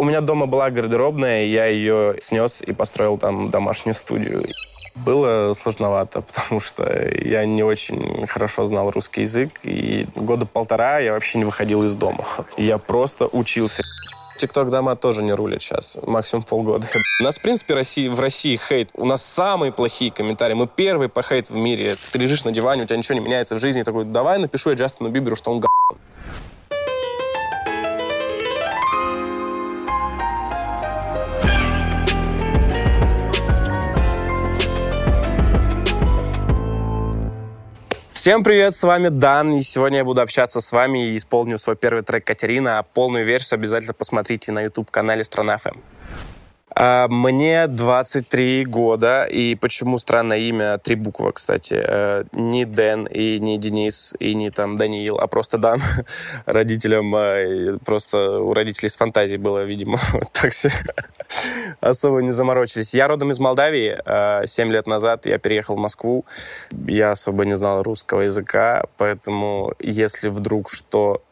У меня дома была гардеробная, я ее снес и построил там домашнюю студию. Было сложновато, потому что я не очень хорошо знал русский язык, и года полтора я вообще не выходил из дома. Я просто учился. ТикТок дома тоже не рулит сейчас, максимум полгода. У нас, в принципе, России, в России хейт. У нас самые плохие комментарии. Мы первый по хейт в мире. Ты лежишь на диване, у тебя ничего не меняется в жизни. Такой, давай напишу я Джастину Биберу, что он га***. Всем привет, с вами Дан, и сегодня я буду общаться с вами и исполню свой первый трек Катерина, а полную версию обязательно посмотрите на YouTube-канале Страна ФМ. А, мне 23 года, и почему странное имя, три буквы, кстати. Э, не Дэн, и не Денис, и не там Даниил, а просто Дан. Родителям, э, просто у родителей с фантазией было, видимо, так все особо не заморочились. Я родом из Молдавии. Э, семь лет назад я переехал в Москву. Я особо не знал русского языка, поэтому если вдруг что,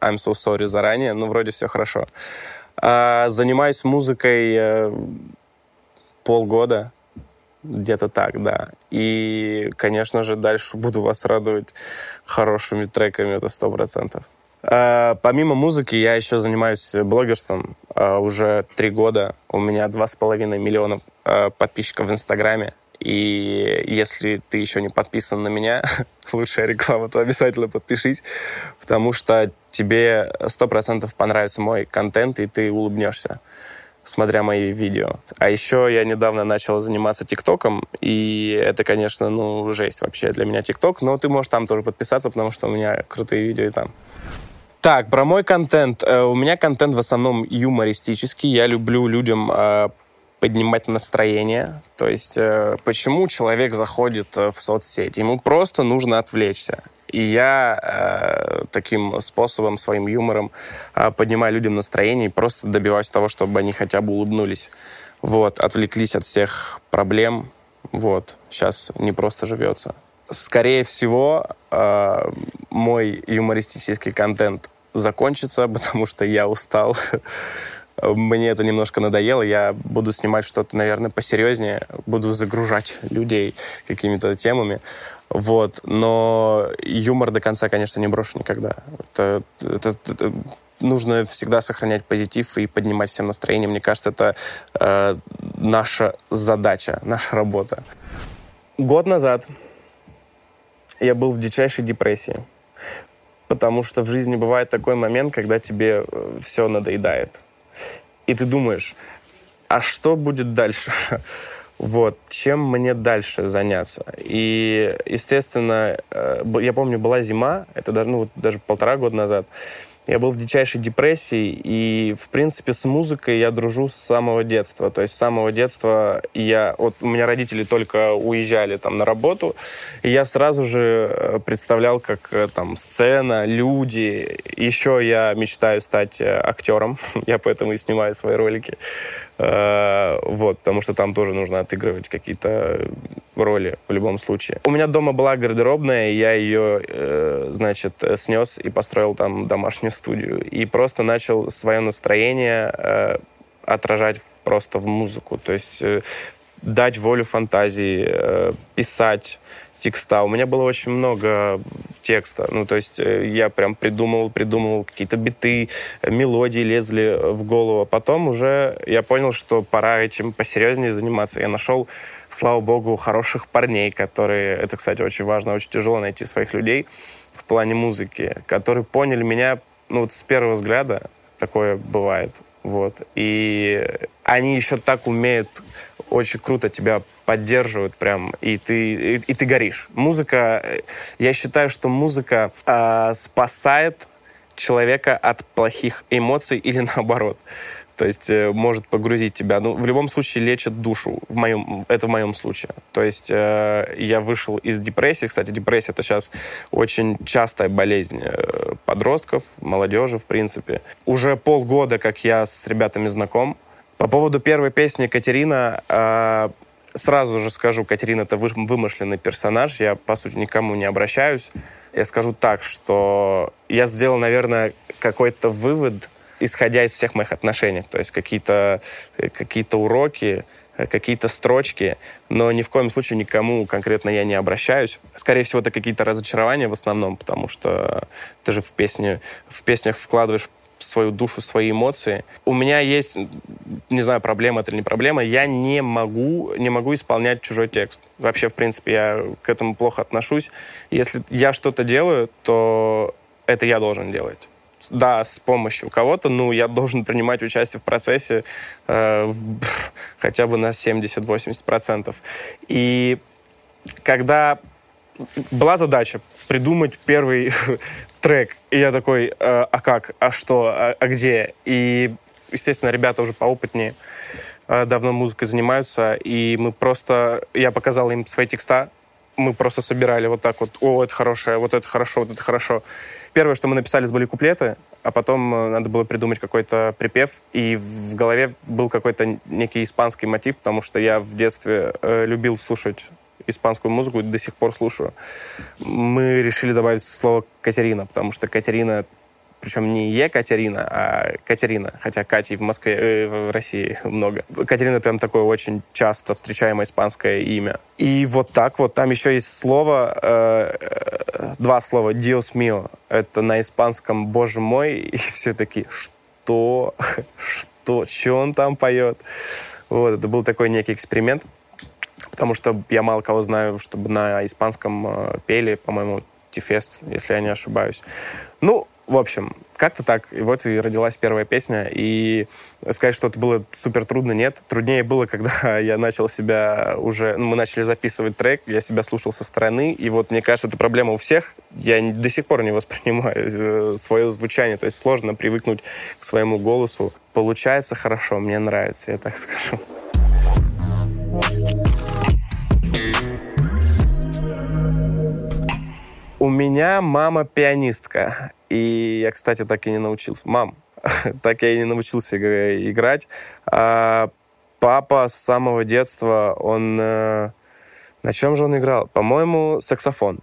I'm so sorry заранее, но вроде все хорошо. А, занимаюсь музыкой э, полгода, где-то так, да. И, конечно же, дальше буду вас радовать хорошими треками, это сто процентов. А, помимо музыки я еще занимаюсь блогерством а, уже три года. У меня два с половиной миллионов подписчиков в Инстаграме. И если ты еще не подписан на меня, лучшая реклама, то обязательно подпишись, потому что тебе сто процентов понравится мой контент, и ты улыбнешься смотря мои видео. А еще я недавно начал заниматься ТикТоком, и это, конечно, ну, жесть вообще для меня ТикТок, но ты можешь там тоже подписаться, потому что у меня крутые видео и там. Так, про мой контент. Э, у меня контент в основном юмористический. Я люблю людям э, поднимать настроение. То есть э, почему человек заходит э, в соцсети? Ему просто нужно отвлечься. И я э, таким способом, своим юмором э, поднимаю людям настроение и просто добиваюсь того, чтобы они хотя бы улыбнулись. Вот, отвлеклись от всех проблем. Вот, сейчас не просто живется. Скорее всего, э, мой юмористический контент закончится, потому что я устал мне это немножко надоело, я буду снимать что-то, наверное, посерьезнее, буду загружать людей какими-то темами. Вот. Но юмор до конца, конечно, не брошу никогда. Это, это, это нужно всегда сохранять позитив и поднимать всем настроение. Мне кажется, это э, наша задача, наша работа. Год назад я был в дичайшей депрессии. Потому что в жизни бывает такой момент, когда тебе э, все надоедает и ты думаешь, а что будет дальше? Вот, чем мне дальше заняться? И, естественно, э, я помню, была зима, это даже, ну, даже полтора года назад, я был в дичайшей депрессии, и, в принципе, с музыкой я дружу с самого детства. То есть с самого детства я... Вот у меня родители только уезжали там на работу, и я сразу же э, представлял, как э, там сцена, люди. Еще я мечтаю стать э, актером, я поэтому и снимаю свои ролики. Э, вот, потому что там тоже нужно отыгрывать какие-то роли в любом случае. У меня дома была гардеробная, я ее, э, значит, снес и построил там домашнюю студию. И просто начал свое настроение э, отражать просто в музыку. То есть дать волю фантазии, писать текста. У меня было очень много текста. Ну, то есть э, я прям придумывал, придумывал какие-то биты, мелодии лезли в голову. Потом уже я понял, что пора этим посерьезнее заниматься. Я нашел, слава богу, хороших парней, которые... Это, кстати, очень важно, очень тяжело найти своих людей в плане музыки, которые поняли меня ну, вот с первого взгляда. Такое бывает. Вот. И они еще так умеют очень круто тебя поддерживают прям, и ты, и, и ты горишь. Музыка, э, я считаю, что музыка э, спасает человека от плохих эмоций или наоборот. То есть э, может погрузить тебя. Ну, в любом случае лечит душу. В моем, это в моем случае. То есть э, я вышел из депрессии. Кстати, депрессия это сейчас очень частая болезнь э, подростков, молодежи, в принципе. Уже полгода, как я с ребятами знаком, по поводу первой песни Катерина, э, сразу же скажу, Катерина это вымышленный персонаж, я, по сути, никому не обращаюсь. Я скажу так, что я сделал, наверное, какой-то вывод исходя из всех моих отношений. То есть какие-то какие уроки, какие-то строчки, но ни в коем случае никому конкретно я не обращаюсь. Скорее всего, это какие-то разочарования в основном, потому что ты же в, песне, в песнях вкладываешь свою душу, свои эмоции. У меня есть, не знаю, проблема это или не проблема, я не могу, не могу исполнять чужой текст. Вообще, в принципе, я к этому плохо отношусь. Если я что-то делаю, то это я должен делать да, с помощью кого-то, ну, я должен принимать участие в процессе э, хотя бы на 70-80%. И когда была задача придумать первый трек, и я такой, э, а как, а что, а, а где? И, естественно, ребята уже поопытнее э, давно музыкой занимаются, и мы просто, я показал им свои текста, мы просто собирали вот так вот, о, это хорошее, вот это хорошо, вот это хорошо. Первое, что мы написали, это были куплеты, а потом э, надо было придумать какой-то припев, и в голове был какой-то некий испанский мотив, потому что я в детстве любил слушать испанскую музыку, до сих пор слушаю. Мы решили добавить слово «Катерина», потому что Катерина причем не Екатерина, а Катерина, хотя Кати в Москве, э, в России много. Катерина прям такое очень часто встречаемое испанское имя. И вот так вот, там еще есть слово, э, э два слова, Dios mío, это на испанском «Боже мой», и все таки что, что, что он там поет? Вот, это был такой некий эксперимент, потому что я мало кого знаю, чтобы на испанском э, пели, по-моему, Тифест, если я не ошибаюсь. Ну, в общем, как-то так. И вот и родилась первая песня. И сказать, что это было супер трудно, нет. Труднее было, когда я начал себя уже... Ну, мы начали записывать трек, я себя слушал со стороны. И вот, мне кажется, это проблема у всех. Я до сих пор не воспринимаю э, свое звучание. То есть сложно привыкнуть к своему голосу. Получается хорошо, мне нравится, я так скажу. У меня мама пианистка. И я, кстати, так и не научился. Мам, так я и не научился играть. А папа с самого детства, он... Э, на чем же он играл? По-моему, саксофон.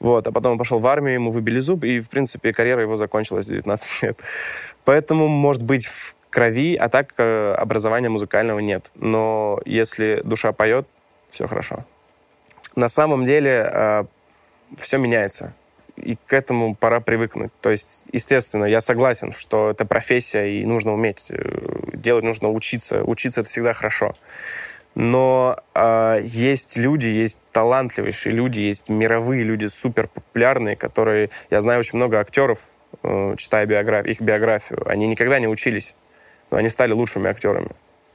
Вот, а потом он пошел в армию, ему выбили зуб, и, в принципе, карьера его закончилась в 19 лет. Поэтому, может быть, в крови, а так э, образования музыкального нет. Но если душа поет, все хорошо. На самом деле э, все меняется и к этому пора привыкнуть. То есть, естественно, я согласен, что это профессия, и нужно уметь э, делать, нужно учиться. Учиться это всегда хорошо. Но э, есть люди, есть талантливейшие люди, есть мировые люди, супер популярные, которые... Я знаю очень много актеров, э, читая биограф... их биографию. Они никогда не учились, но они стали лучшими актерами.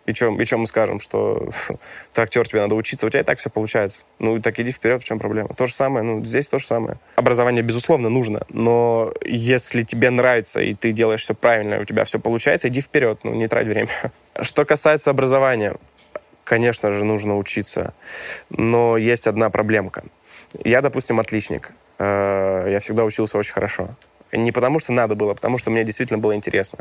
И чем, и мы скажем, что ты актер, тебе надо учиться, у тебя и так все получается. Ну, так иди вперед, в чем проблема? То же самое, ну, здесь то же самое. Образование, безусловно, нужно, но если тебе нравится, и ты делаешь все правильно, у тебя все получается, иди вперед, ну, не трать время. Что касается образования, конечно же, нужно учиться, но есть одна проблемка. Я, допустим, отличник. Э, я всегда учился очень хорошо. Не потому, что надо было, а потому что мне действительно было интересно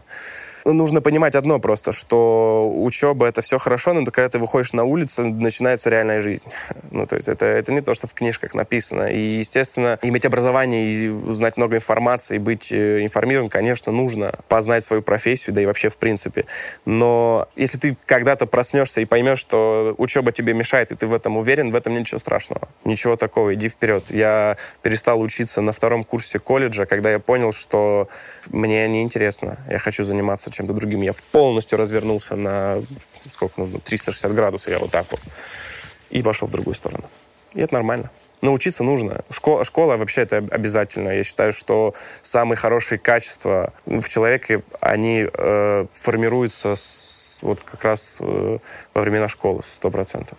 нужно понимать одно просто, что учеба — это все хорошо, но когда ты выходишь на улицу, начинается реальная жизнь. Ну, то есть это, это не то, что в книжках написано. И, естественно, иметь образование и узнать много информации, быть э, информированным, конечно, нужно. Познать свою профессию, да и вообще в принципе. Но если ты когда-то проснешься и поймешь, что учеба тебе мешает, и ты в этом уверен, в этом ничего страшного. Ничего такого, иди вперед. Я перестал учиться на втором курсе колледжа, когда я понял, что мне неинтересно. Я хочу заниматься чем-то другим. Я полностью развернулся на сколько, ну, 360 градусов, я вот так вот. И пошел в другую сторону. И это нормально. Научиться нужно. Школа, школа вообще это обязательно. Я считаю, что самые хорошие качества в человеке, они э, формируются с, вот как раз э, во времена школы, сто процентов.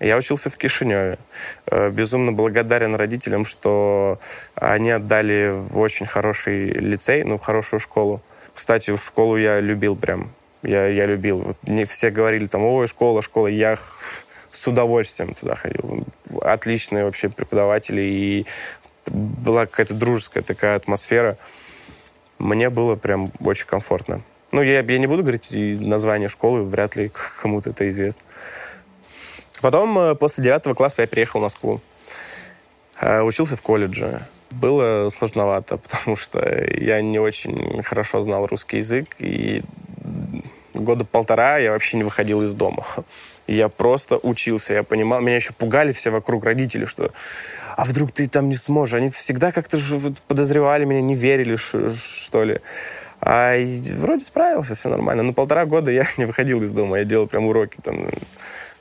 Я учился в Кишиневе. Э, безумно благодарен родителям, что они отдали в очень хороший лицей, ну, в хорошую школу. Кстати, в школу я любил прям. Я, я любил. Вот мне все говорили там, ой, школа, школа. Я с удовольствием туда ходил. Отличные вообще преподаватели. И была какая-то дружеская такая атмосфера. Мне было прям очень комфортно. Ну, я, я не буду говорить название школы, вряд ли кому-то это известно. Потом, э, после девятого класса, я переехал в Москву. Э, учился в колледже. Было сложновато, потому что я не очень хорошо знал русский язык, и года полтора я вообще не выходил из дома. Я просто учился, я понимал, меня еще пугали все вокруг родители, что а вдруг ты там не сможешь? Они всегда как-то подозревали меня, не верили, что ли. А вроде справился, все нормально. Но полтора года я не выходил из дома, я делал прям уроки, там,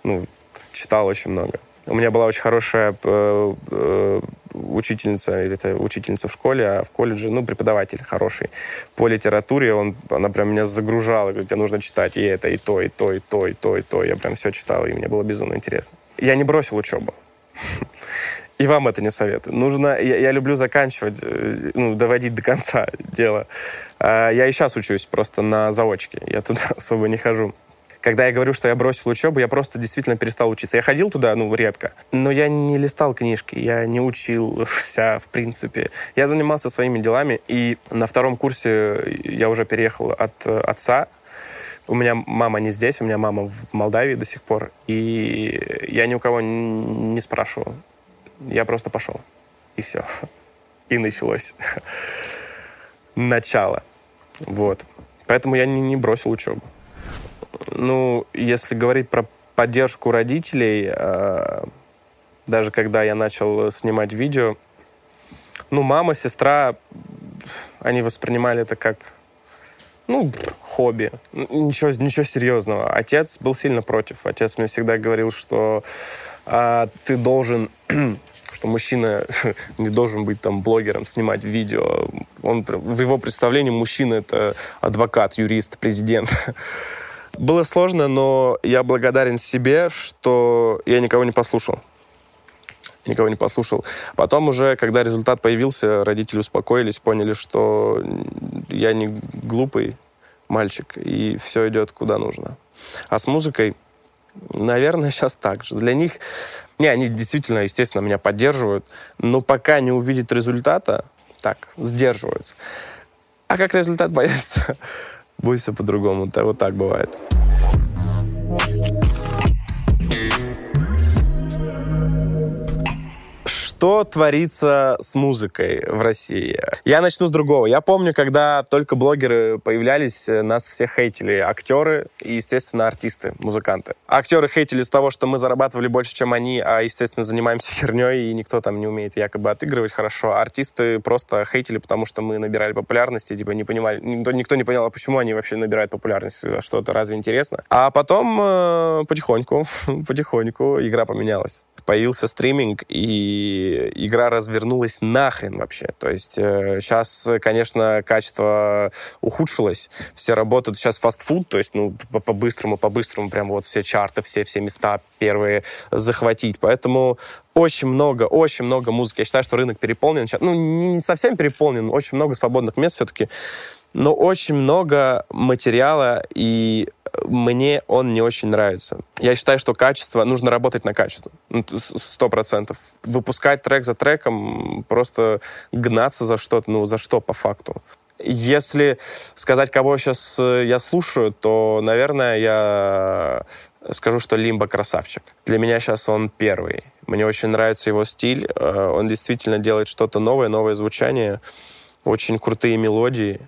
ну, читал очень много. У меня была очень хорошая э, э, учительница, или это учительница в школе, а в колледже, ну, преподаватель хороший по литературе. Он, она прям меня загружала, говорит, тебе нужно читать и это, и то, и то, и то, и то, и то. Я прям все читал, и мне было безумно интересно. Я не бросил учебу. И вам это не советую. Нужно, я, я люблю заканчивать, э, ну, доводить до конца дело. А, я и сейчас учусь просто на заочке. Я туда особо не хожу когда я говорю, что я бросил учебу, я просто действительно перестал учиться. Я ходил туда, ну, редко, но я не листал книжки, я не учился, в принципе. Я занимался своими делами, и на втором курсе я уже переехал от э, отца, у меня мама не здесь, у меня мама в Молдавии до сих пор, и я ни у кого не спрашивал. Я просто пошел, и все. И началось начало. Вот. Поэтому я не, не бросил учебу. Ну, если говорить про поддержку родителей, э, даже когда я начал снимать видео, ну, мама, сестра, они воспринимали это как, ну, хобби. Ничего, ничего серьезного. Отец был сильно против. Отец мне всегда говорил, что а, ты должен что мужчина не должен быть там блогером, снимать видео. Он, в его представлении мужчина — это адвокат, юрист, президент. Было сложно, но я благодарен себе, что я никого не послушал. Никого не послушал. Потом уже, когда результат появился, родители успокоились, поняли, что я не глупый мальчик, и все идет куда нужно. А с музыкой, наверное, сейчас так же. Для них, не, они действительно, естественно, меня поддерживают, но пока не увидят результата, так, сдерживаются. А как результат появится, будет все по-другому. Вот так бывает. Что творится с музыкой в России? Я начну с другого. Я помню, когда только блогеры появлялись, э, нас всех хейтили актеры и, естественно, артисты, музыканты. Актеры хейтили с того, что мы зарабатывали больше, чем они, а, естественно, занимаемся херней, и никто там не умеет якобы отыгрывать хорошо. А артисты просто хейтили, потому что мы набирали популярность, и типа не понимали, никто, никто не понял, а почему они вообще набирают популярность, что это разве интересно. А потом э, потихоньку, потихоньку игра поменялась появился стриминг, и игра развернулась нахрен вообще. То есть э, сейчас, конечно, качество ухудшилось, все работают сейчас фастфуд, то есть, ну, по-быстрому, по-быстрому, прям вот все чарты, все, все места первые захватить. Поэтому очень много, очень много музыки. Я считаю, что рынок переполнен. Ну, не совсем переполнен, очень много свободных мест все-таки но очень много материала, и мне он не очень нравится. Я считаю, что качество, нужно работать на качество. Ну, сто процентов. Выпускать трек за треком, просто гнаться за что-то, ну, за что по факту. Если сказать, кого сейчас э, я слушаю, то, наверное, я скажу, что Лимба красавчик. Для меня сейчас он первый. Мне очень нравится его стиль. Э, он действительно делает что-то новое, новое звучание, очень крутые мелодии.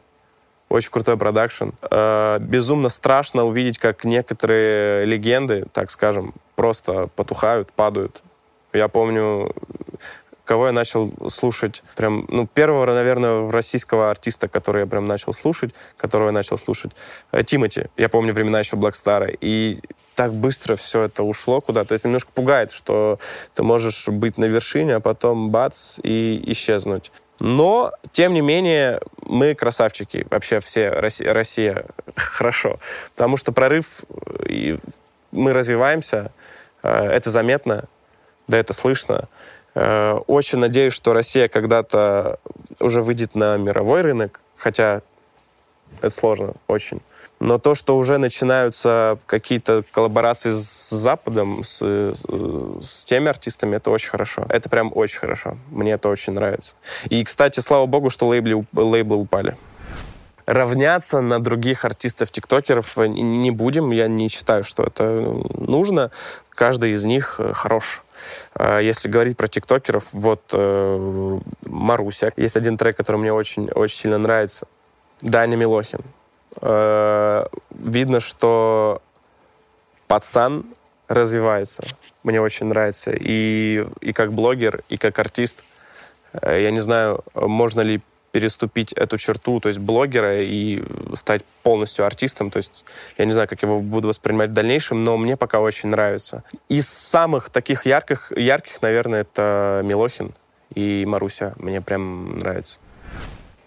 Очень крутой продакшн. Э, безумно страшно увидеть, как некоторые легенды, так скажем, просто потухают, падают. Я помню, кого я начал слушать, прям, ну, первого, наверное, российского артиста, который я прям начал слушать, которого я начал слушать, э, Тимати. Я помню времена еще Блэкстара. И так быстро все это ушло куда-то. То есть немножко пугает, что ты можешь быть на вершине, а потом бац и исчезнуть. Но, тем не менее, мы красавчики. Вообще все, Россия, Россия хорошо. Потому что прорыв, и мы развиваемся, э, это заметно, да это слышно. Э, очень надеюсь, что Россия когда-то уже выйдет на мировой рынок, хотя это сложно очень. Но то, что уже начинаются какие-то коллаборации с Западом, с, с теми артистами, это очень хорошо. Это прям очень хорошо. Мне это очень нравится. И, кстати, слава богу, что лейблы, лейблы упали. равняться на других артистов-тиктокеров не будем. Я не считаю, что это нужно. Каждый из них э, хорош. А если говорить про тиктокеров, вот э, Маруся. Есть один трек, который мне очень, очень сильно нравится. Даня Милохин. Э, видно, что пацан развивается. Мне очень нравится. И, и как блогер, и как артист. Э, я не знаю, можно ли переступить эту черту, то есть блогера, и стать полностью артистом. То есть я не знаю, как его буду воспринимать в дальнейшем, но мне пока очень нравится. Из самых таких ярких, ярких наверное, это Милохин и Маруся. Мне прям нравится.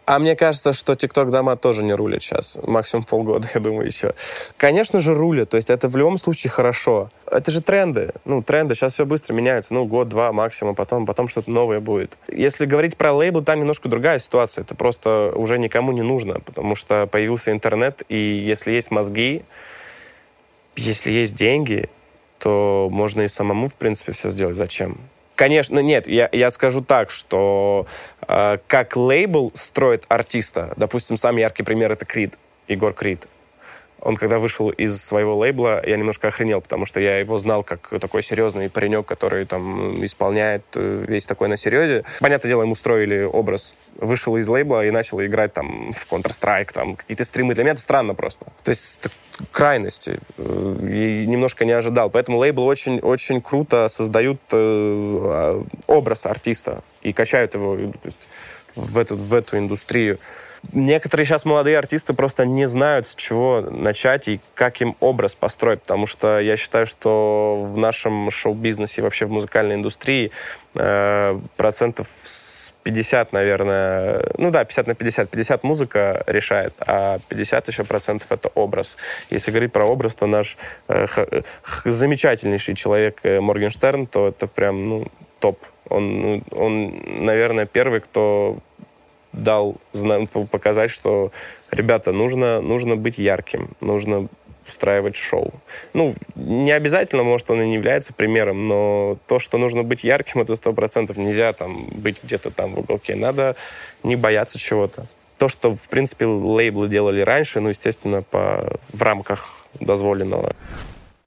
А мне кажется, что TikTok дома тоже не рулят сейчас. Максимум полгода, я думаю, еще. Конечно же, рулят. То есть это в любом случае хорошо. Это же тренды. Ну, тренды. Сейчас все быстро меняются. Ну, год-два максимум. Потом, потом что-то новое будет. Если говорить про лейбл, там немножко другая ситуация. Это просто уже никому не нужно. Потому что появился интернет. И если есть мозги, если есть деньги, то можно и самому, в принципе, все сделать. Зачем? Конечно, нет, я, я скажу так, что э, как лейбл строит артиста, допустим, самый яркий пример это Крид, Егор Крид. Он когда вышел из своего лейбла, я немножко охренел, потому что я его знал как такой серьезный паренек, который там исполняет э, весь такой на серьезе. Понятное дело, ему строили образ. Вышел из лейбла и начал играть там в Counter-Strike, там какие-то стримы. Для меня это странно просто. То есть крайности. Э, и немножко не ожидал. Поэтому лейбл очень, очень круто создают э, а, образ артиста и качают его то есть, в, эту, в эту индустрию. Некоторые сейчас молодые артисты просто не знают, с чего начать и как им образ построить, потому что я считаю, что в нашем шоу-бизнесе вообще в музыкальной индустрии э, процентов 50, наверное, ну да, 50 на 50. 50 музыка решает, а 50 еще процентов это образ. Если говорить про образ, то наш э, замечательнейший человек э, Моргенштерн, то это прям, ну, топ. Он, ну, он, наверное, первый, кто дал показать, что, ребята, нужно, нужно быть ярким, нужно устраивать шоу. Ну, не обязательно, может, он и не является примером, но то, что нужно быть ярким, это сто процентов нельзя там быть где-то там в уголке. Надо не бояться чего-то. То, что, в принципе, лейблы делали раньше, ну, естественно, по, в рамках дозволенного.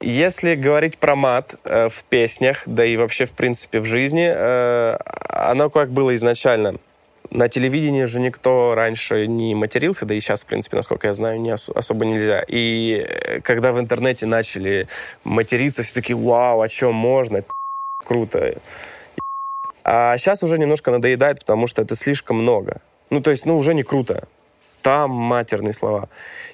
Если говорить про мат э, в песнях, да и вообще, в принципе, в жизни, э, оно как было изначально – на телевидении же никто раньше не матерился, да и сейчас, в принципе, насколько я знаю, не ос- особо нельзя. И э, когда в интернете начали материться, все таки вау, о чем можно, круто. А сейчас уже немножко надоедает, потому что это слишком много. Ну, то есть, ну, уже не круто там матерные слова.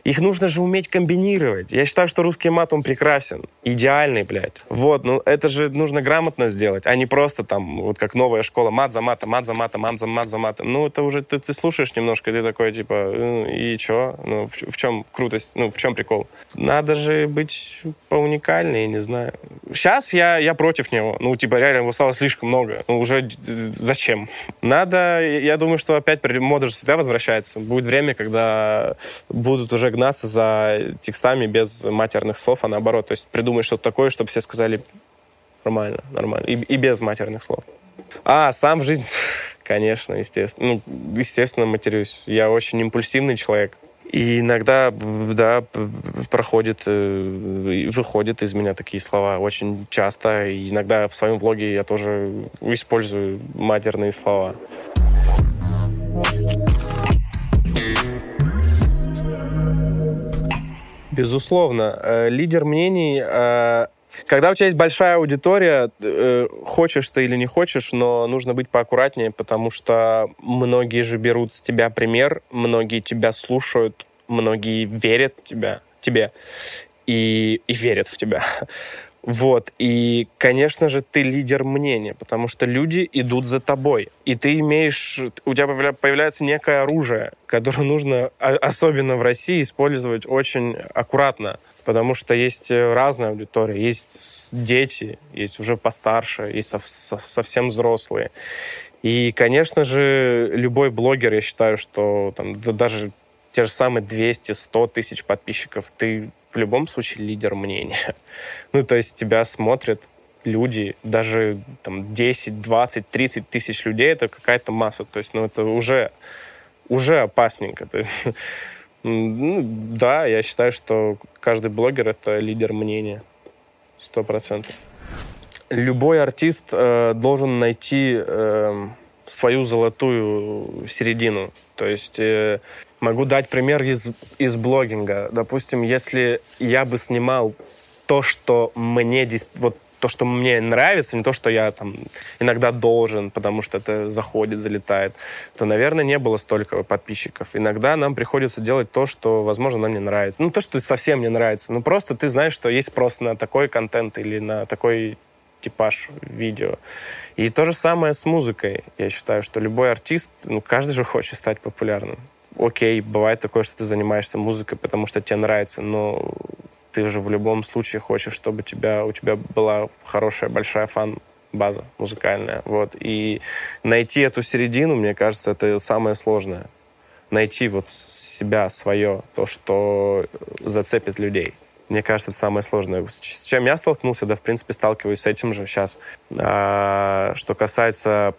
Их нужно же уметь комбинировать. Я считаю, что русский мат, он прекрасен. Идеальный, блядь. Вот, ну это же нужно грамотно сделать, а не просто там, вот как новая школа, мат за матом, мат за матом, мат за мат за матом. Ну это уже, ты, ты слушаешь немножко, ты такой, типа, и чё? Ну, в, в чем крутость? Ну, в чем прикол? Надо же быть поуникальнее, не знаю. Сейчас я, я против него. Ну, типа, реально его стало слишком много. Ну, уже зачем? Надо, я думаю, что опять мода же всегда возвращается. Будет время, когда будут уже гнаться за текстами без матерных слов, а наоборот, то есть придумать что-то такое, чтобы все сказали нормально, нормально, и, и без матерных слов. А, сам в жизни, конечно, естественно. Ну, естественно, матерюсь. Я очень импульсивный человек. И иногда, да, проходит, э, выходят из меня такие слова очень часто. И иногда в своем влоге я тоже использую матерные слова. Безусловно. Э, лидер мнений э, когда у тебя есть большая аудитория, э, хочешь ты или не хочешь, но нужно быть поаккуратнее, потому что многие же берут с тебя пример, многие тебя слушают, многие верят тебя, тебе и, и верят в тебя. Вот. И, конечно же, ты лидер мнения, потому что люди идут за тобой. И ты имеешь... У тебя появляется некое оружие, которое нужно, а, особенно в России, использовать очень аккуратно. Потому что есть разная аудитория. Есть дети, есть уже постарше, есть совсем взрослые. И, конечно же, любой блогер, я считаю, что там, да, даже те же самые 200-100 тысяч подписчиков, ты в любом случае лидер мнения. Ну, то есть тебя смотрят люди, даже там 10, 20, 30 тысяч людей, это какая-то масса. То есть, ну, это уже, уже опасненько. То есть, Ну, да, я считаю, что каждый блогер — это лидер мнения. Сто процентов. Любой артист э, должен найти э, свою золотую середину. То есть э, могу дать пример из, из блогинга. Допустим, если я бы снимал то, что мне вот то, что мне нравится, не то, что я там иногда должен, потому что это заходит, залетает, то, наверное, не было столько подписчиков. Иногда нам приходится делать то, что, возможно, нам не нравится. Ну, то, что совсем не нравится. Ну, просто ты знаешь, что есть спрос на такой контент или на такой типаж видео. И то же самое с музыкой. Я считаю, что любой артист, ну, каждый же хочет стать популярным. Окей, бывает такое, что ты занимаешься музыкой, потому что тебе нравится, но ты же в любом случае хочешь, чтобы тебя, у тебя была хорошая, большая фан база музыкальная. Вот. И найти эту середину, мне кажется, это самое сложное. Найти вот себя, свое, то, что зацепит людей. Мне кажется, это самое сложное. С чем я столкнулся, да, в принципе, сталкиваюсь с этим же сейчас. А, что касается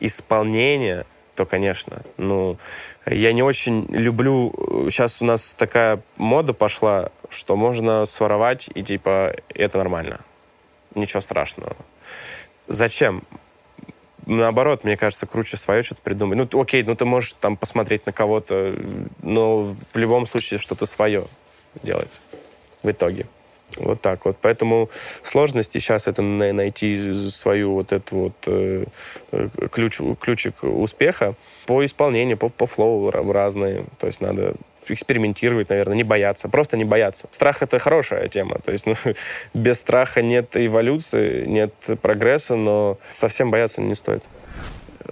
исполнения, то, конечно, ну, я не очень люблю... Сейчас у нас такая мода пошла, что можно своровать, и, типа, это нормально. Ничего страшного. Зачем? Наоборот, мне кажется, круче свое что-то придумать. Ну, окей, ну ты можешь там посмотреть на кого-то, но в любом случае что-то свое делать в итоге. Вот так вот. Поэтому сложности сейчас это найти свою вот эту вот э, э, ключ, ключик успеха по исполнению, по, по флоу разные. То есть надо экспериментировать, наверное, не бояться. Просто не бояться. Страх — это хорошая тема. То есть ну, без страха нет эволюции, нет прогресса, но совсем бояться не стоит.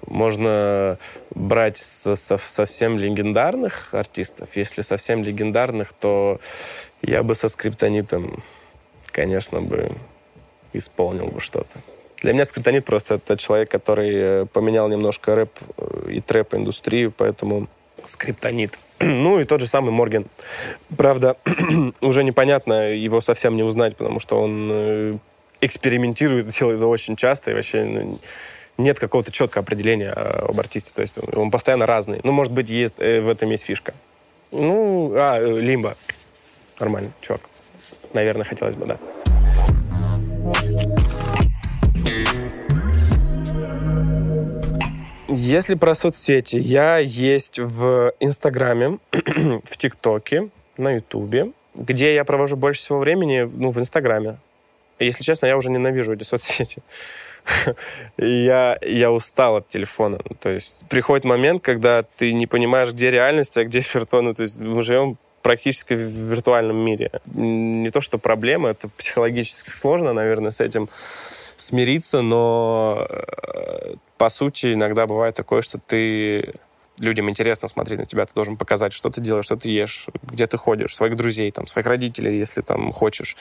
Можно брать со, со, совсем легендарных артистов. Если совсем легендарных, то я бы со скриптонитом, конечно, бы исполнил бы что-то. Для меня скриптонит просто это человек, который э, поменял немножко рэп э, и трэп-индустрию, поэтому скриптонит. Ну и тот же самый Морген. Правда, уже непонятно его совсем не узнать, потому что он э, экспериментирует, делает это очень часто, и вообще ну, нет какого-то четкого определения об артисте. То есть он постоянно разный. Ну, может быть, есть, в этом есть фишка. Ну, а, Лимба. Нормально, чувак. Наверное, хотелось бы, да. Если про соцсети, я есть в Инстаграме, в ТикТоке, на Ютубе, где я провожу больше всего времени, ну, в Инстаграме. Если честно, я уже ненавижу эти соцсети. я, я устал от телефона. То есть приходит момент, когда ты не понимаешь, где реальность, а где виртуальность. То есть мы живем практически в виртуальном мире. Не то, что проблема, это психологически сложно, наверное, с этим смириться, но э, по сути иногда бывает такое, что ты людям интересно смотреть на тебя, ты должен показать, что ты делаешь, что ты ешь, где ты ходишь, своих друзей, там, своих родителей, если там хочешь.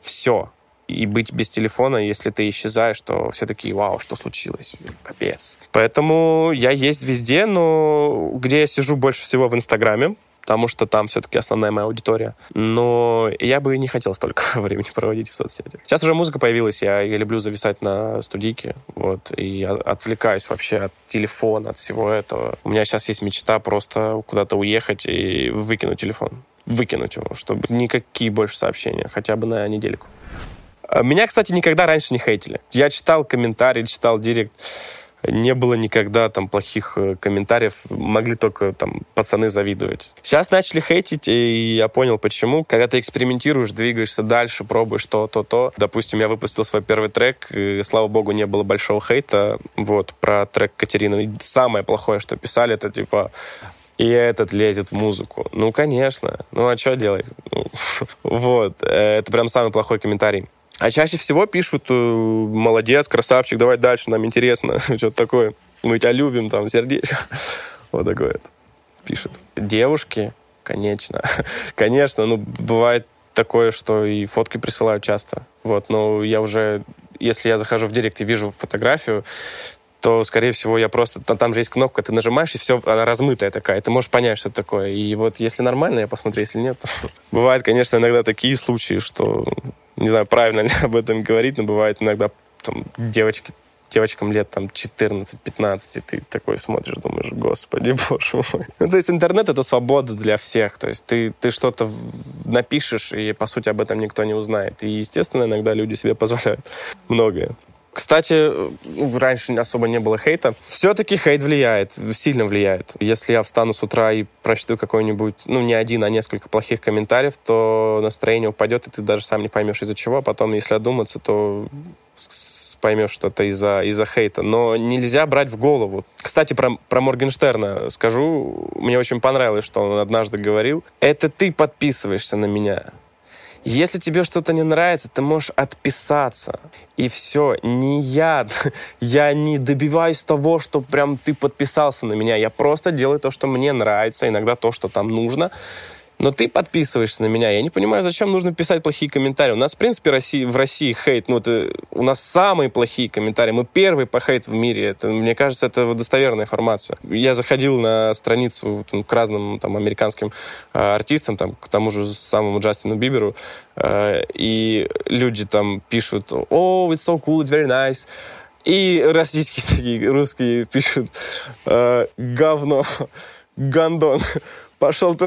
Все. И быть без телефона, если ты исчезаешь, то все такие, вау, что случилось? Капец. Поэтому я есть везде, но где я сижу больше всего в Инстаграме, потому что там все-таки основная моя аудитория. Но я бы не хотел столько времени проводить в соцсетях. Сейчас уже музыка появилась, я, я люблю зависать на студийке, вот, и отвлекаюсь вообще от телефона, от всего этого. У меня сейчас есть мечта просто куда-то уехать и выкинуть телефон. Выкинуть его, чтобы никакие больше сообщения, хотя бы на недельку. А меня, кстати, никогда раньше не хейтили. Я читал комментарии, читал директ не было никогда там плохих э, комментариев, могли только там пацаны завидовать. Сейчас начали хейтить, и я понял, почему. Когда ты экспериментируешь, двигаешься дальше, пробуешь то, то, то. Допустим, я выпустил свой первый трек, и, слава богу, не было большого хейта, вот, про трек Катерины. И самое плохое, что писали, это типа и этот лезет в музыку. Ну, конечно. Ну, а что делать? Ну, вот. Э, это прям самый плохой комментарий. А чаще всего пишут, э, молодец, красавчик, давай дальше, нам интересно, что-то такое. Мы тебя любим, там, сердечко. Вот такое это пишут. Девушки, конечно. Конечно, ну, бывает такое, что и фотки присылают часто. Вот, но я уже, если я захожу в директ и вижу фотографию, то, скорее всего, я просто... Там же есть кнопка, ты нажимаешь, и все, она размытая такая. Ты можешь понять, что это такое. И вот если нормально, я посмотрю, если нет. Бывает, конечно, иногда такие случаи, что не знаю, правильно ли об этом говорить, но бывает иногда там девочки девочкам лет там 14-15, ты такой смотришь, думаешь, господи, боже мой. Ну, то есть интернет — это свобода для всех. То есть ты, ты что-то напишешь, и, по сути, об этом никто не узнает. И, естественно, иногда люди себе позволяют многое. Кстати, ну, раньше особо не было хейта. Все-таки хейт влияет, сильно влияет. Если я встану с утра и прочту какой-нибудь, ну, не один, а несколько плохих комментариев, то настроение упадет, и ты даже сам не поймешь из-за чего. А потом, если одуматься, то поймешь, что это из-за из хейта. Но нельзя брать в голову. Кстати, про, про Моргенштерна скажу. Мне очень понравилось, что он однажды говорил. Это ты подписываешься на меня. Если тебе что-то не нравится, ты можешь отписаться. И все. Не я. Я не добиваюсь того, что прям ты подписался на меня. Я просто делаю то, что мне нравится. Иногда то, что там нужно но ты подписываешься на меня. Я не понимаю, зачем нужно писать плохие комментарии. У нас, в принципе, России, в России хейт, ну, это у нас самые плохие комментарии. Мы первый по хейт в мире. Это, мне кажется, это достоверная информация. Я заходил на страницу там, к разным там, американским э, артистам, там, к тому же самому Джастину Биберу, э, и люди там пишут, «Oh, it's so cool, it's very nice». И российские такие, русские пишут, э, «Говно, гандон, пошел ты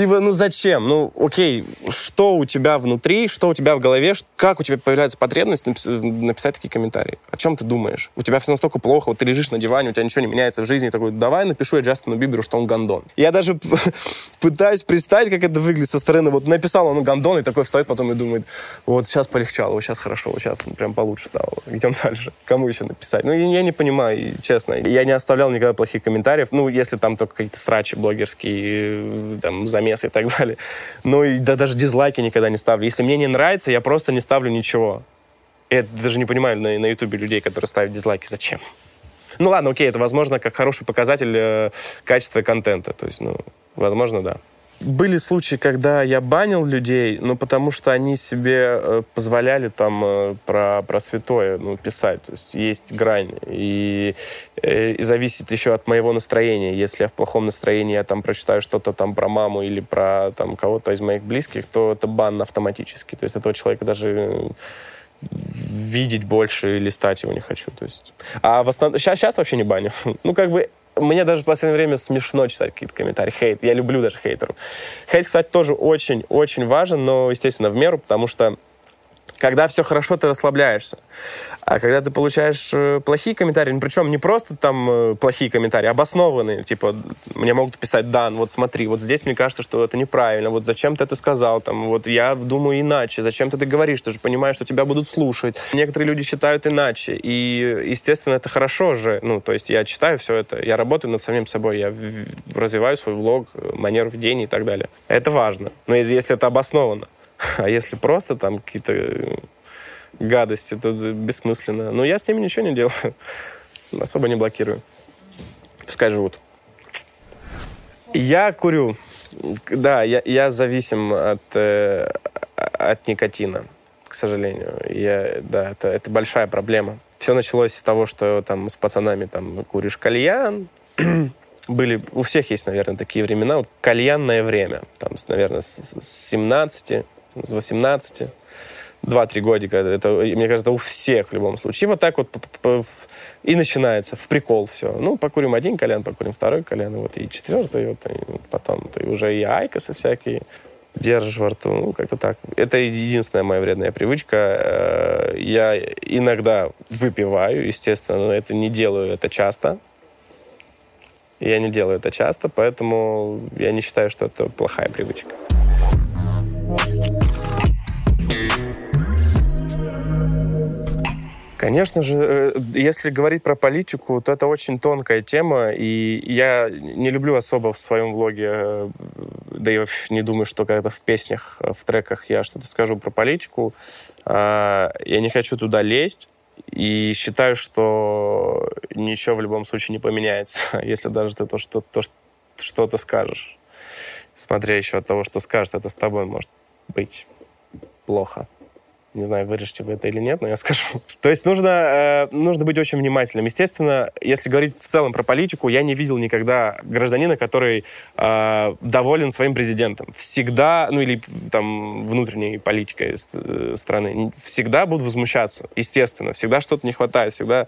Типа, ну зачем? Ну, окей, что у тебя внутри, что у тебя в голове, как у тебя появляется потребность написать такие комментарии? О чем ты думаешь? У тебя все настолько плохо, вот ты лежишь на диване, у тебя ничего не меняется в жизни, и такой, давай напишу я Джастину Биберу, что он гандон. Я даже пытаюсь представить, как это выглядит со стороны. Вот написал он гандон, и такой встает потом и думает, вот сейчас полегчало, вот сейчас хорошо, вот сейчас прям получше стало. Идем дальше. Кому еще написать? Ну, я не понимаю, честно. Я не оставлял никогда плохих комментариев. Ну, если там только какие-то срачи блогерские, там, замесы и так далее. Ну, и да, даже дизлайки никогда не ставлю. Если мне не нравится, я просто не ставлю ничего. Я даже не понимаю на, на Ютубе людей, которые ставят дизлайки. Зачем? Ну ладно, окей, это возможно как хороший показатель э, качества контента. То есть, ну, возможно, да были случаи, когда я банил людей, ну, потому что они себе э, позволяли там э, про, про святое ну, писать. То есть есть грань. И, э, и зависит еще от моего настроения. Если я в плохом настроении, я там прочитаю что-то там про маму или про там кого-то из моих близких, то это бан автоматически. То есть этого человека даже видеть больше и листать его не хочу. То есть... А в основном... Сейчас, сейчас вообще не баню. Ну, как бы мне даже в последнее время смешно читать какие-то комментарии. Хейт. Я люблю даже хейтеров. Хейт, кстати, тоже очень-очень важен, но, естественно, в меру, потому что когда все хорошо, ты расслабляешься. А когда ты получаешь э, плохие комментарии, ну, причем не просто там э, плохие комментарии, обоснованные, типа, мне могут писать, Дан, вот смотри, вот здесь мне кажется, что это неправильно, вот зачем ты это сказал, там, вот я думаю иначе, зачем ты это говоришь, ты же понимаешь, что тебя будут слушать. Некоторые люди считают иначе, и, естественно, это хорошо же, ну, то есть я читаю все это, я работаю над самим собой, я развиваю свой влог, манеру ведения и так далее. Это важно, но если это обосновано. А если просто там какие-то э, гадости, то бессмысленно. Но я с ними ничего не делаю. Особо не блокирую. Пускай живут. Я курю. Да, я, я зависим от, э, от никотина, к сожалению. Я, да, это, это большая проблема. Все началось с того, что там с пацанами там куришь кальян. Были, у всех есть, наверное, такие времена. Вот кальянное время. Там, наверное, с 17 с 18, 2-3 годика. Это, мне кажется, у всех в любом случае. И вот так вот и начинается в прикол все. Ну, покурим один колян, покурим второй колян, вот и четвертый, вот, и потом ты уже и айкосы всякие держишь во рту, ну, как-то так. Это единственная моя вредная привычка. Э, я иногда выпиваю, естественно, но это не делаю это часто. Я не делаю это часто, поэтому я не считаю, что это плохая привычка. Конечно же, э, если говорить про политику, то это очень тонкая тема, и я не люблю особо в своем влоге, э, да и не думаю, что когда в песнях, э, в треках я что-то скажу про политику. А, я не хочу туда лезть, и считаю, что ничего в любом случае не поменяется, если даже ты то, что, то, что-то скажешь. Смотря еще от того, что скажет, это с тобой может быть плохо. Не знаю, вырежете вы это или нет, но я скажу. То есть нужно, э, нужно быть очень внимательным. Естественно, если говорить в целом про политику, я не видел никогда гражданина, который э, доволен своим президентом. Всегда, ну или там внутренней политикой э, страны, всегда будут возмущаться. Естественно, всегда что-то не хватает, всегда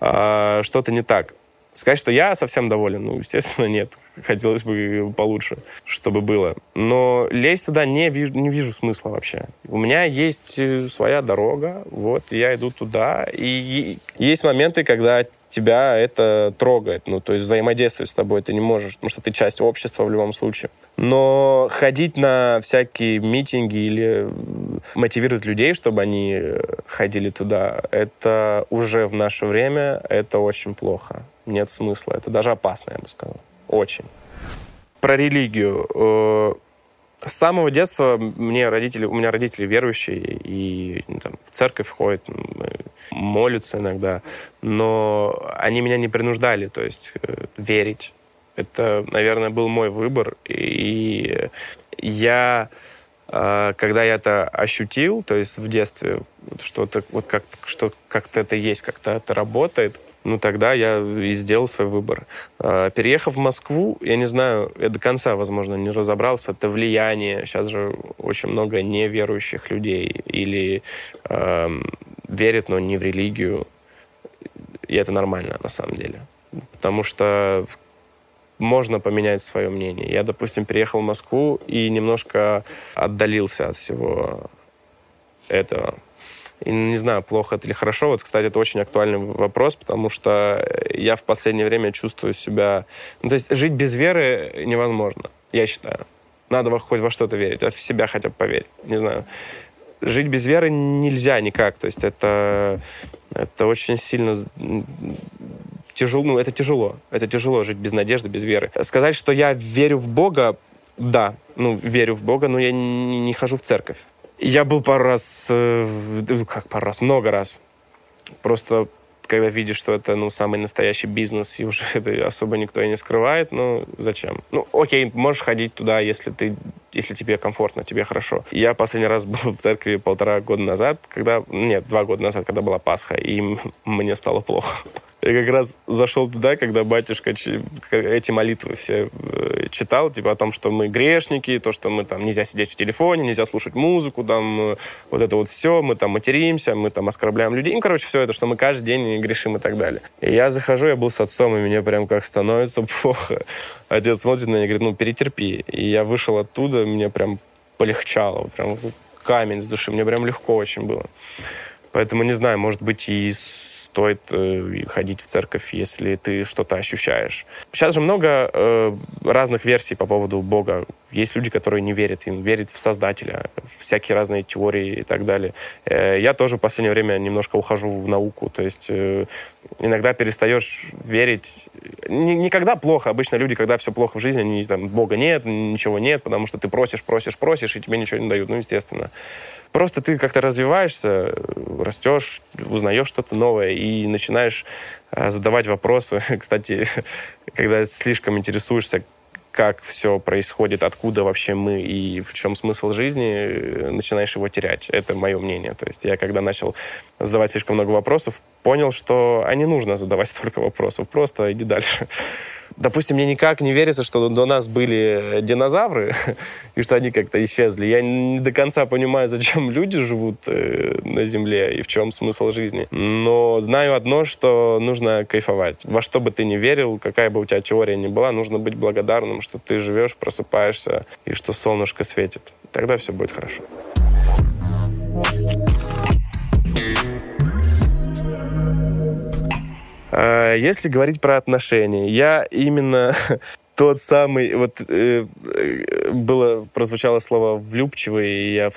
э, что-то не так. Сказать, что я совсем доволен, ну, естественно, нет. Хотелось бы получше, чтобы было. Но лезть туда не вижу, не вижу смысла вообще. У меня есть э, своя дорога, вот, я иду туда. И есть моменты, когда тебя это трогает, ну, то есть взаимодействовать с тобой ты не можешь, потому что ты часть общества в любом случае. Но ходить на всякие митинги или мотивировать людей, чтобы они ходили туда, это уже в наше время, это очень плохо нет смысла. Это даже опасно, я бы сказал. Очень. Про религию. Э, с самого детства мне родители, у меня родители верующие и ну, там, в церковь ходят, молятся иногда, но они меня не принуждали, то есть э, верить. Это, наверное, был мой выбор, и я э, когда я это ощутил, то есть в детстве, что-то вот как что как-то это есть, как-то это работает, ну тогда я и сделал свой выбор. А, переехав в Москву, я не знаю, я до конца, возможно, не разобрался, это влияние. Сейчас же очень много неверующих людей или э, верят, но не в религию. И это нормально, на самом деле. Потому что можно поменять свое мнение. Я, допустим, переехал в Москву и немножко отдалился от всего этого. И не знаю, плохо это или хорошо. Вот, кстати, это очень актуальный вопрос, потому что я в последнее время чувствую себя... Ну, то есть жить без веры невозможно, я считаю. Надо хоть во что-то верить, а в себя хотя бы поверить. Не знаю. Жить без веры нельзя никак. То есть это, это очень сильно тяжело, ну, это тяжело. Это тяжело жить без надежды, без веры. Сказать, что я верю в Бога, да, ну, верю в Бога, но я не, не хожу в церковь. Я был пару раз, э, как пару раз, много раз. Просто когда видишь, что это, ну, самый настоящий бизнес, и уже это особо никто и не скрывает, ну, зачем? Ну, окей, можешь ходить туда, если ты, если тебе комфортно, тебе хорошо. Я последний раз был в церкви полтора года назад, когда, нет, два года назад, когда была Пасха, и мне стало плохо. Я как раз зашел туда, когда батюшка эти молитвы все э, читал, типа о том, что мы грешники, то, что мы там нельзя сидеть в телефоне, нельзя слушать музыку, там э, вот это вот все, мы там материмся, мы там оскорбляем людей. Ну, короче, все это, что мы каждый день грешим и так далее. И я захожу, я был с отцом, и мне прям как становится плохо. Отец смотрит на меня и говорит, ну, перетерпи. И я вышел оттуда, мне прям полегчало, прям камень с души, мне прям легко очень было. Поэтому, не знаю, может быть, и стоит э, ходить в церковь, если ты что-то ощущаешь. Сейчас же много э, разных версий по поводу Бога. Есть люди, которые не верят, им верят в Создателя, всякие разные теории и так далее. Э, я тоже в последнее время немножко ухожу в науку, то есть э, иногда перестаешь верить. Н- никогда плохо. Обычно люди, когда все плохо в жизни, они там Бога нет, ничего нет, потому что ты просишь, просишь, просишь, и тебе ничего не дают. Ну, естественно. Просто ты как-то развиваешься, растешь, узнаешь что-то новое и начинаешь э, задавать вопросы. Кстати, когда слишком интересуешься, как все происходит, откуда вообще мы и в чем смысл жизни, э, начинаешь его терять. Это мое мнение. То есть я когда начал задавать слишком много вопросов, понял, что а не нужно задавать столько вопросов. Просто иди дальше допустим, мне никак не верится, что до нас были динозавры, и что они как-то исчезли. Я не до конца понимаю, зачем люди живут э, на Земле и в чем смысл жизни. Но знаю одно, что нужно кайфовать. Во что бы ты ни верил, какая бы у тебя теория ни была, нужно быть благодарным, что ты живешь, просыпаешься, и что солнышко светит. Тогда все будет хорошо. А, если говорить про отношения, я именно тот самый, вот э, было, прозвучало слово «влюбчивый», и я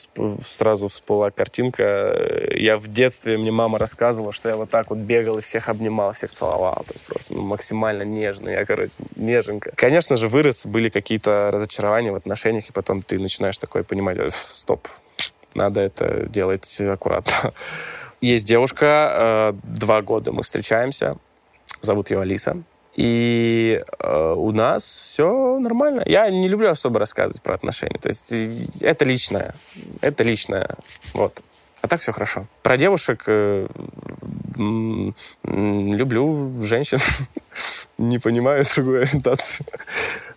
сразу всплыла картинка. Я в детстве, мне мама рассказывала, что я вот так вот бегал и всех обнимал, всех целовал. То есть просто ну, максимально нежно. Я, короче, неженка. Конечно же, вырос, были какие-то разочарования в отношениях, и потом ты начинаешь такое понимать, стоп, надо это делать аккуратно. Есть девушка, э, два года мы встречаемся, зовут ее Алиса. И э, у нас все нормально. Я не люблю особо рассказывать про отношения. То есть это личное. Это личное. Вот. А так все хорошо. Про девушек э, люблю женщин. не понимаю другую ориентацию.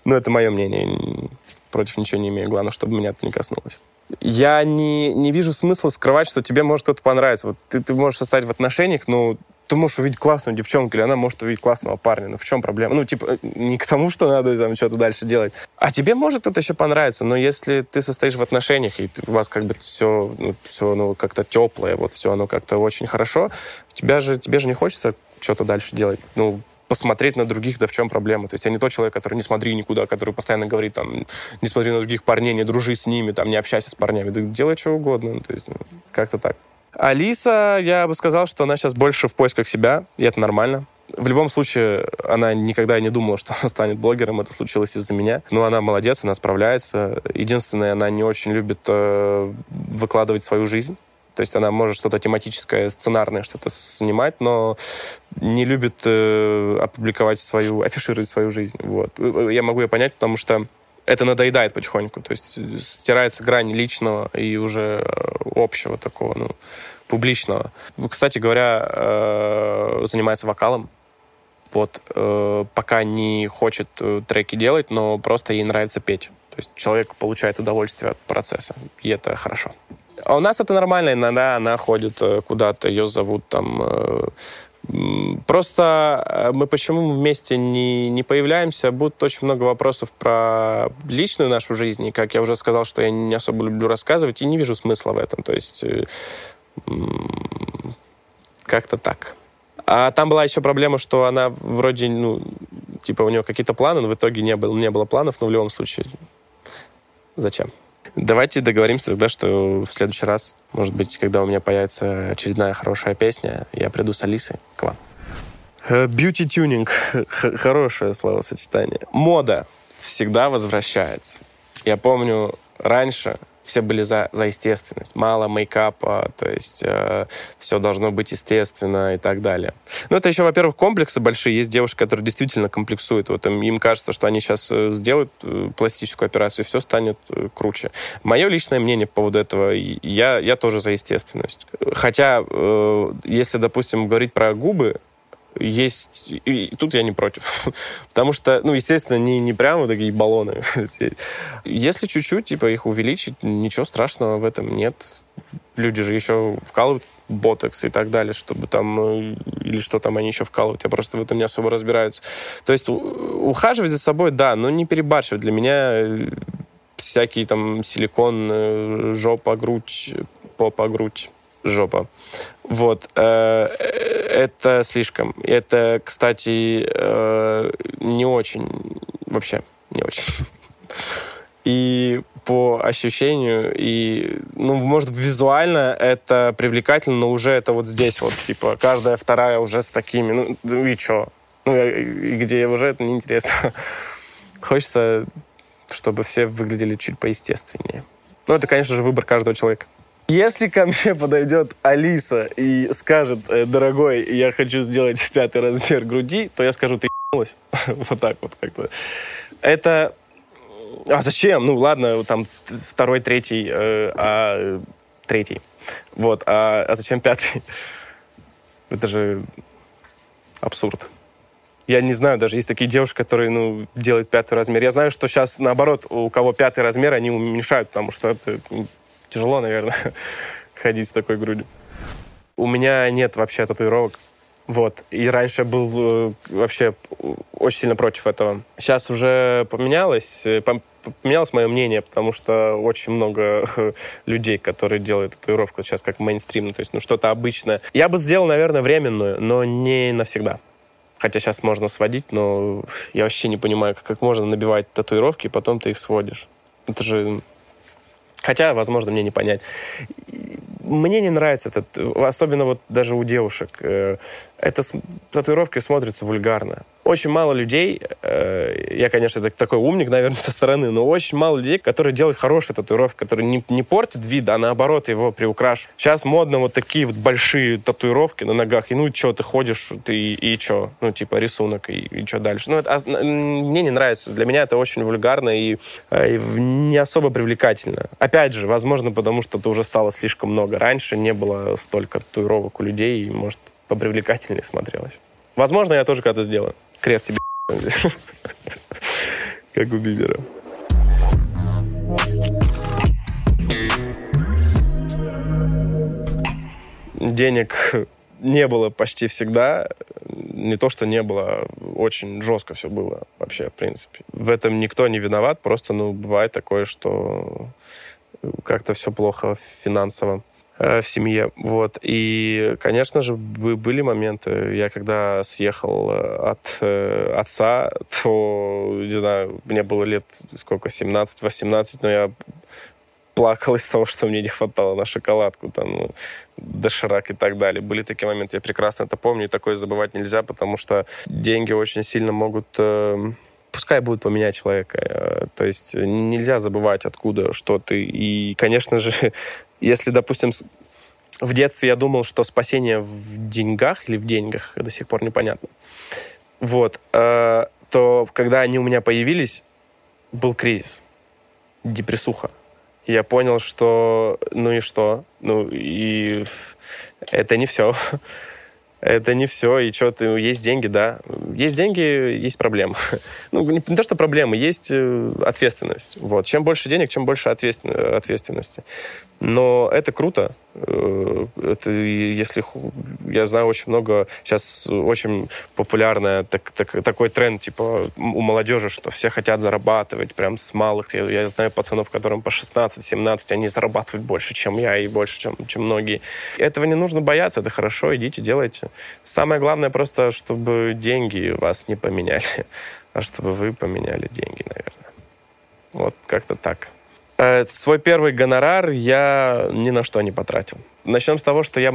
Но это мое мнение. Против ничего не имею. Главное, чтобы меня это не коснулось. Я не, не вижу смысла скрывать, что тебе может кто-то понравиться. Вот ты, ты можешь состоять в отношениях, но ты можешь увидеть классную девчонку, или она может увидеть классного парня. Ну, в чем проблема? Ну, типа, не к тому, что надо там что-то дальше делать. А тебе может кто-то еще понравиться, но если ты состоишь в отношениях, и у вас как бы все, ну, все ну, как-то теплое, вот все оно как-то очень хорошо, тебя же, тебе же не хочется что-то дальше делать. Ну, посмотреть на других, да в чем проблема. То есть я не тот человек, который не смотри никуда, который постоянно говорит, там, не смотри на других парней, не дружи с ними, там, не общайся с парнями. Да делай что угодно. Ну, то есть ну, как-то так. Алиса, я бы сказал, что она сейчас больше в поисках себя, и это нормально. В любом случае, она никогда не думала, что она станет блогером. Это случилось из-за меня. Но она молодец, она справляется. Единственное, она не очень любит э, выкладывать свою жизнь. То есть она может что-то тематическое, сценарное что-то снимать, но не любит э, опубликовать свою, афишировать свою жизнь. Вот. Я могу ее понять, потому что это надоедает потихоньку. То есть стирается грань личного и уже э, общего такого, ну, публичного. Кстати говоря, э, занимается вокалом. Вот. Э, пока не хочет треки делать, но просто ей нравится петь. То есть человек получает удовольствие от процесса, и это хорошо. А у нас это нормально, иногда она ходит куда-то, ее зовут там Просто э, мы почему вместе не, не появляемся, будет очень много вопросов про личную нашу жизнь. И, как я уже сказал, что я не особо люблю рассказывать и не вижу смысла в этом. То есть э, как-то так. А там была еще проблема, что она вроде, ну, типа у нее какие-то планы, но в итоге не было, не было планов, но в любом случае зачем? Давайте договоримся тогда, что в следующий раз, может быть, когда у меня появится очередная хорошая песня, я приду с Алисой к вам. Бьюти-тюнинг. Хорошее словосочетание. Мода всегда возвращается. Я помню, раньше все были за, за естественность. Мало мейкапа, то есть э, все должно быть естественно и так далее. Ну, это еще, во-первых, комплексы большие. Есть девушки, которые действительно комплексуют. Вот им, им кажется, что они сейчас э, сделают э, пластическую операцию, и все станет э, круче. Мое личное мнение по поводу этого, я, я тоже за естественность. Хотя, э, если, допустим, говорить про губы, есть... И тут я не против. Потому что, ну, естественно, не, не прямо такие баллоны. Если чуть-чуть, типа, их увеличить, ничего страшного в этом нет. Люди же еще вкалывают ботокс и так далее, чтобы там... Ну, или что там они еще вкалывают. Я просто в этом не особо разбираюсь. То есть ухаживать за собой, да, но не перебарщивать. Для меня э, всякие там силикон, э, жопа, грудь, попа, грудь жопа. Вот. Э, это слишком. Это, кстати, э, не очень. Вообще, не очень. И по ощущению, и, ну, может, визуально это привлекательно, но уже это вот здесь вот, типа, каждая вторая уже с такими, ну, ну и чё? Ну, и где уже это неинтересно. Хочется, чтобы все выглядели чуть поестественнее. Ну, это, конечно же, выбор каждого человека. Если ко мне подойдет Алиса и скажет, «Э, дорогой, я хочу сделать пятый размер груди, то я скажу, ты ебанулась. Вот так вот как-то. Это... А зачем? Ну, ладно, там второй, третий, э, а третий. Вот. А, а зачем пятый? Это же абсурд. Я не знаю, даже есть такие девушки, которые, ну, делают пятый размер. Я знаю, что сейчас, наоборот, у кого пятый размер, они уменьшают, потому что это тяжело, наверное, ходить с такой грудью. У меня нет вообще татуировок. Вот. И раньше был э, вообще очень сильно против этого. Сейчас уже поменялось, э, поменялось мое мнение, потому что очень много людей, которые делают татуировку сейчас как мейнстрим, ну, то есть ну, что-то обычное. Я бы сделал, наверное, временную, но не навсегда. Хотя сейчас можно сводить, но я вообще не понимаю, как можно набивать татуировки, и потом ты их сводишь. Это же Хотя, возможно, мне не понять. Мне не нравится это, особенно вот даже у девушек. Это татуировки смотрятся вульгарно. очень мало людей, э, я, конечно, так, такой умник, наверное, со стороны, но очень мало людей, которые делают хорошие татуировки, которые не, не портят вид, а наоборот его приукрашивают. Сейчас модно вот такие вот большие татуировки на ногах, и ну что, ты ходишь, ты и, и что? Ну, типа рисунок, и, и что дальше? Ну, это, а, мне не нравится. Для меня это очень вульгарно и, э, и не особо привлекательно. Опять же, возможно, потому что это уже стало слишком много. Раньше не было столько татуировок у людей, и, может, попривлекательнее смотрелось. Возможно, я тоже когда-то сделаю крест себе как у Бибера. Денег не было почти всегда. Не то, что не было, очень жестко все было вообще, в принципе. В этом никто не виноват, просто, ну, бывает такое, что как-то все плохо финансово. Э, в семье. Вот. И, конечно же, были моменты. Я когда съехал э, от э, отца, то, не знаю, мне было лет сколько, 17-18, но я плакал из того, что мне не хватало на шоколадку, там, ну, доширак и так далее. Были такие моменты, я прекрасно это помню, и такое забывать нельзя, потому что деньги очень сильно могут... Э, пускай будут поменять человека. Э, то есть нельзя забывать, откуда, что ты. И, конечно же, если, допустим, в детстве я думал, что спасение в деньгах или в деньгах, до сих пор непонятно. Вот. Э, то когда они у меня появились, был кризис, депрессуха. Я понял, что ну и что? Ну и это не все. это не все, и что ты, есть деньги, да. Есть деньги, есть проблемы. Ну, не, не то, что проблемы, есть э, ответственность. Вот. Чем больше денег, чем больше ответственности. Но это круто. Э, это, если я знаю очень много сейчас очень популярное так, так, такой тренд типа у молодежи, что все хотят зарабатывать прям с малых. Я, я знаю пацанов, которым по 16-17, они зарабатывают больше, чем я и больше, чем, чем многие. Этого не нужно бояться, это хорошо, идите, делайте. Самое главное просто, чтобы деньги вас не поменяли, а чтобы вы поменяли деньги, наверное. Вот как-то так. Э, свой первый гонорар я ни на что не потратил. Начнем с того, что я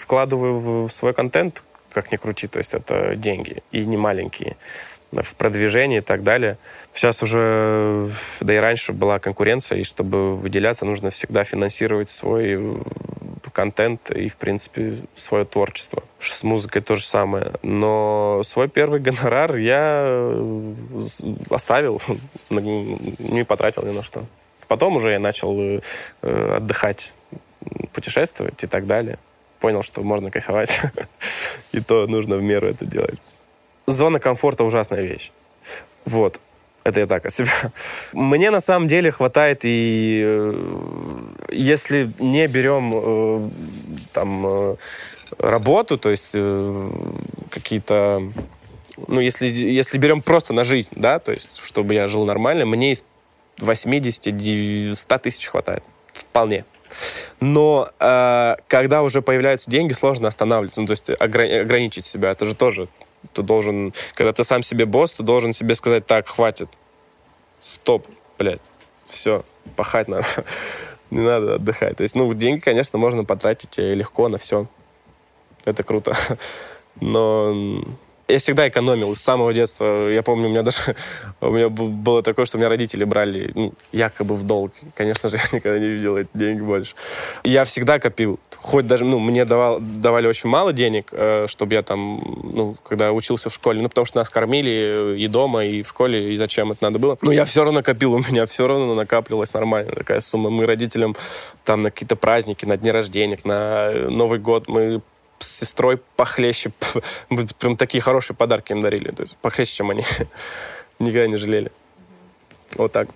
вкладываю в свой контент, как ни крути, то есть это деньги, и не маленькие, в продвижение и так далее. Сейчас уже, да и раньше была конкуренция, и чтобы выделяться, нужно всегда финансировать свой э, контент и, в принципе, свое творчество. С музыкой то же самое. Но свой первый гонорар я э, оставил, не потратил ни на что. Потом уже я начал э, э, отдыхать, путешествовать и так далее. Понял, что можно кайфовать. и то нужно в меру это делать. Зона комфорта ужасная вещь. Вот. Это я так о себе. Мне на самом деле хватает и если не берем э, там э, работу, то есть э, какие-то ну, если, если берем просто на жизнь, да, то есть, чтобы я жил нормально, мне 80-100 тысяч хватает. Вполне. Но э, когда уже появляются деньги, сложно останавливаться. Ну, то есть ограни- ограничить себя. Это же тоже ты должен... Когда ты сам себе босс, ты должен себе сказать, так, хватит. Стоп, блядь. Все, пахать надо. Не надо отдыхать. То есть, ну, деньги, конечно, можно потратить легко на все. Это круто. Но я всегда экономил с самого детства. Я помню, у меня даже у меня было такое, что у меня родители брали ну, якобы в долг. Конечно же, я никогда не видел эти деньги больше. Я всегда копил. Хоть даже, ну, мне давал, давали очень мало денег, э, чтобы я там, ну, когда учился в школе, ну, потому что нас кормили и дома, и в школе, и зачем это надо было. Но я все равно копил, у меня все равно накапливалась нормально такая сумма. Мы родителям там на какие-то праздники, на дни рождения, на Новый год мы с сестрой похлеще. Прям такие хорошие подарки им дарили. То есть похлеще, чем они. Никогда не жалели. Вот так.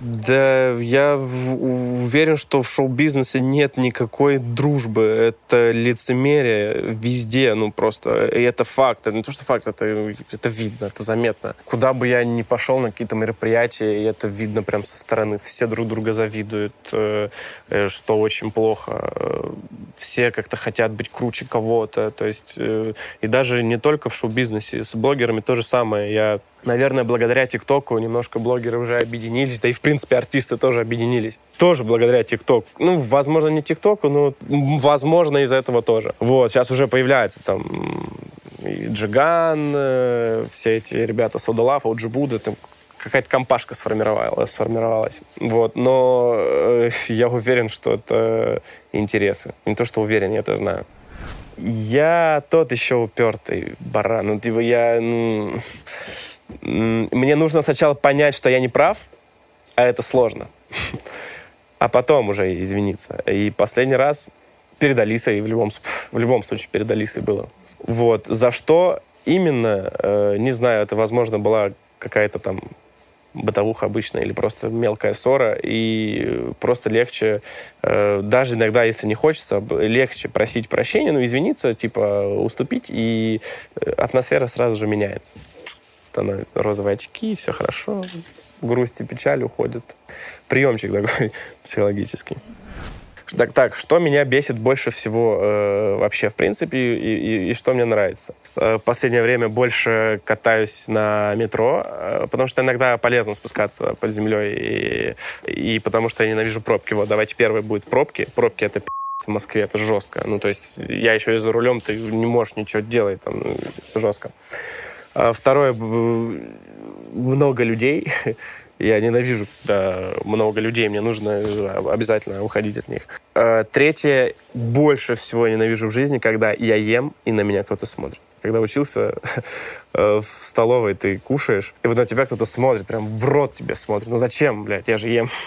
Да, я уверен, что в шоу-бизнесе нет никакой дружбы. Это лицемерие везде, ну просто. И это факт. Не то, что факт, это, это видно, это заметно. Куда бы я ни пошел на какие-то мероприятия, и это видно прям со стороны. Все друг друга завидуют, э, э, что очень плохо. Все как-то хотят быть круче кого-то. То есть, э, и даже не только в шоу-бизнесе. С блогерами то же самое. Я Наверное, благодаря ТикТоку немножко блогеры уже объединились, да и, в принципе, артисты тоже объединились. Тоже благодаря ТикТоку. Ну, возможно, не ТикТоку, но, возможно, из-за этого тоже. Вот, сейчас уже появляется там и Джиган, э, все эти ребята Содолав, Оджибуда, там какая-то компашка сформировалась, сформировалась. Вот. Но э, я уверен, что это интересы. Не то, что уверен, я это знаю. Я тот еще упертый баран. Ну, типа, я... Ну, мне нужно сначала понять, что я не прав, а это сложно. А потом уже извиниться. И последний раз перед Алисой, в любом, в любом случае перед Алисой было. Вот. За что именно, э, не знаю, это, возможно, была какая-то там бытовуха обычная или просто мелкая ссора, и просто легче, э, даже иногда, если не хочется, легче просить прощения, ну, извиниться, типа, уступить, и э, атмосфера сразу же меняется. Становятся розовые очки, все хорошо, грусть и печаль уходят. Приемчик такой психологический. Так, так, что меня бесит больше всего э, вообще, в принципе, и, и, и что мне нравится? Э, последнее время больше катаюсь на метро, э, потому что иногда полезно спускаться под землей, и, и потому что я ненавижу пробки. Вот, давайте первый будет пробки. Пробки — это в Москве, это жестко. Ну, то есть я еще и за рулем, ты не можешь ничего делать, там, ну, жестко. А второе, много людей. Я ненавижу, когда много людей, мне нужно обязательно уходить от них. А, третье, больше всего ненавижу в жизни, когда я ем, и на меня кто-то смотрит. Когда учился э, в столовой, ты кушаешь, и вот на тебя кто-то смотрит, прям в рот тебе смотрит. Ну зачем, блядь, я же ем.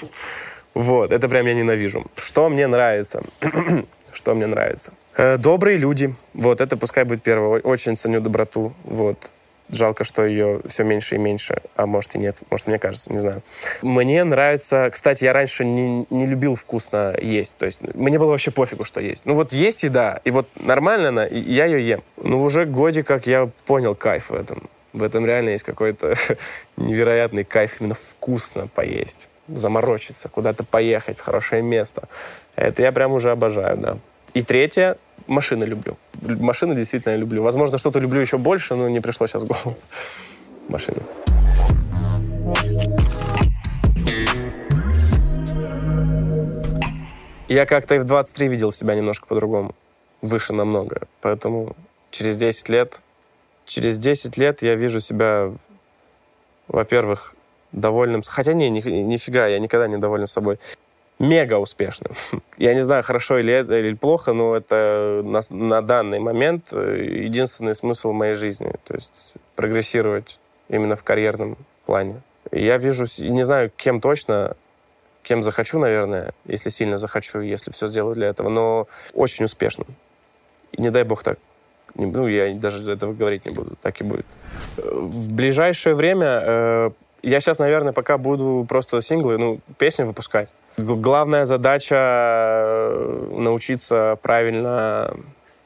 Вот, это прям я ненавижу. Что мне нравится? Что мне нравится? Э, добрые люди. Вот, это пускай будет первое. Очень ценю доброту. Вот. Жалко, что ее все меньше и меньше, а может и нет, может мне кажется, не знаю. Мне нравится, кстати, я раньше не, не любил вкусно есть, то есть мне было вообще пофигу, что есть. Ну вот есть еда, и вот нормально она, и я ее ем. Ну уже годик, как я понял кайф в этом. В этом реально есть какой-то невероятный кайф именно вкусно поесть заморочиться, куда-то поехать в хорошее место. Это я прям уже обожаю, да. И третье, машины люблю. Машины действительно люблю. Возможно, что-то люблю еще больше, но не пришло сейчас в голову. Машины. Я как-то и в 23 видел себя немножко по-другому. Выше намного. Поэтому через 10 лет... Через 10 лет я вижу себя, во-первых, довольным... Хотя не, ни, нифига, я никогда не доволен собой мега успешным. Я не знаю, хорошо или, это, или плохо, но это на, на данный момент э, единственный смысл моей жизни. То есть прогрессировать именно в карьерном плане. Я вижу, не знаю, кем точно, кем захочу, наверное, если сильно захочу, если все сделаю для этого, но очень успешным. И не дай бог так. Ну, я даже этого говорить не буду. Так и будет. В ближайшее время э, я сейчас, наверное, пока буду просто синглы, ну, песни выпускать. Главная задача э, научиться правильно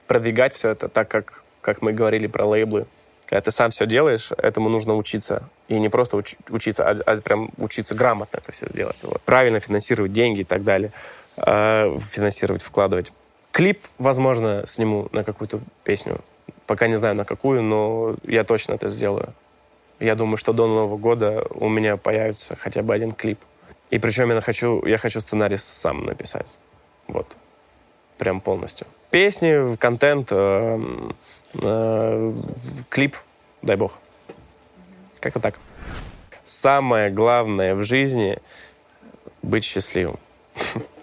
продвигать все это, так как, как мы говорили про лейблы. Когда ты сам все делаешь, этому нужно учиться. И не просто уч- учиться, а, а прям учиться грамотно это все сделать. Вот. Правильно финансировать деньги и так далее. Э, финансировать, вкладывать. Клип, возможно, сниму на какую-то песню. Пока не знаю на какую, но я точно это сделаю. Я думаю, что до Нового года у меня появится хотя бы один клип. И причем я хочу, я хочу сценарий сам написать. Вот. Прям полностью. Песни, контент, э, э, клип, дай бог. Как-то так. Самое главное в жизни — быть счастливым.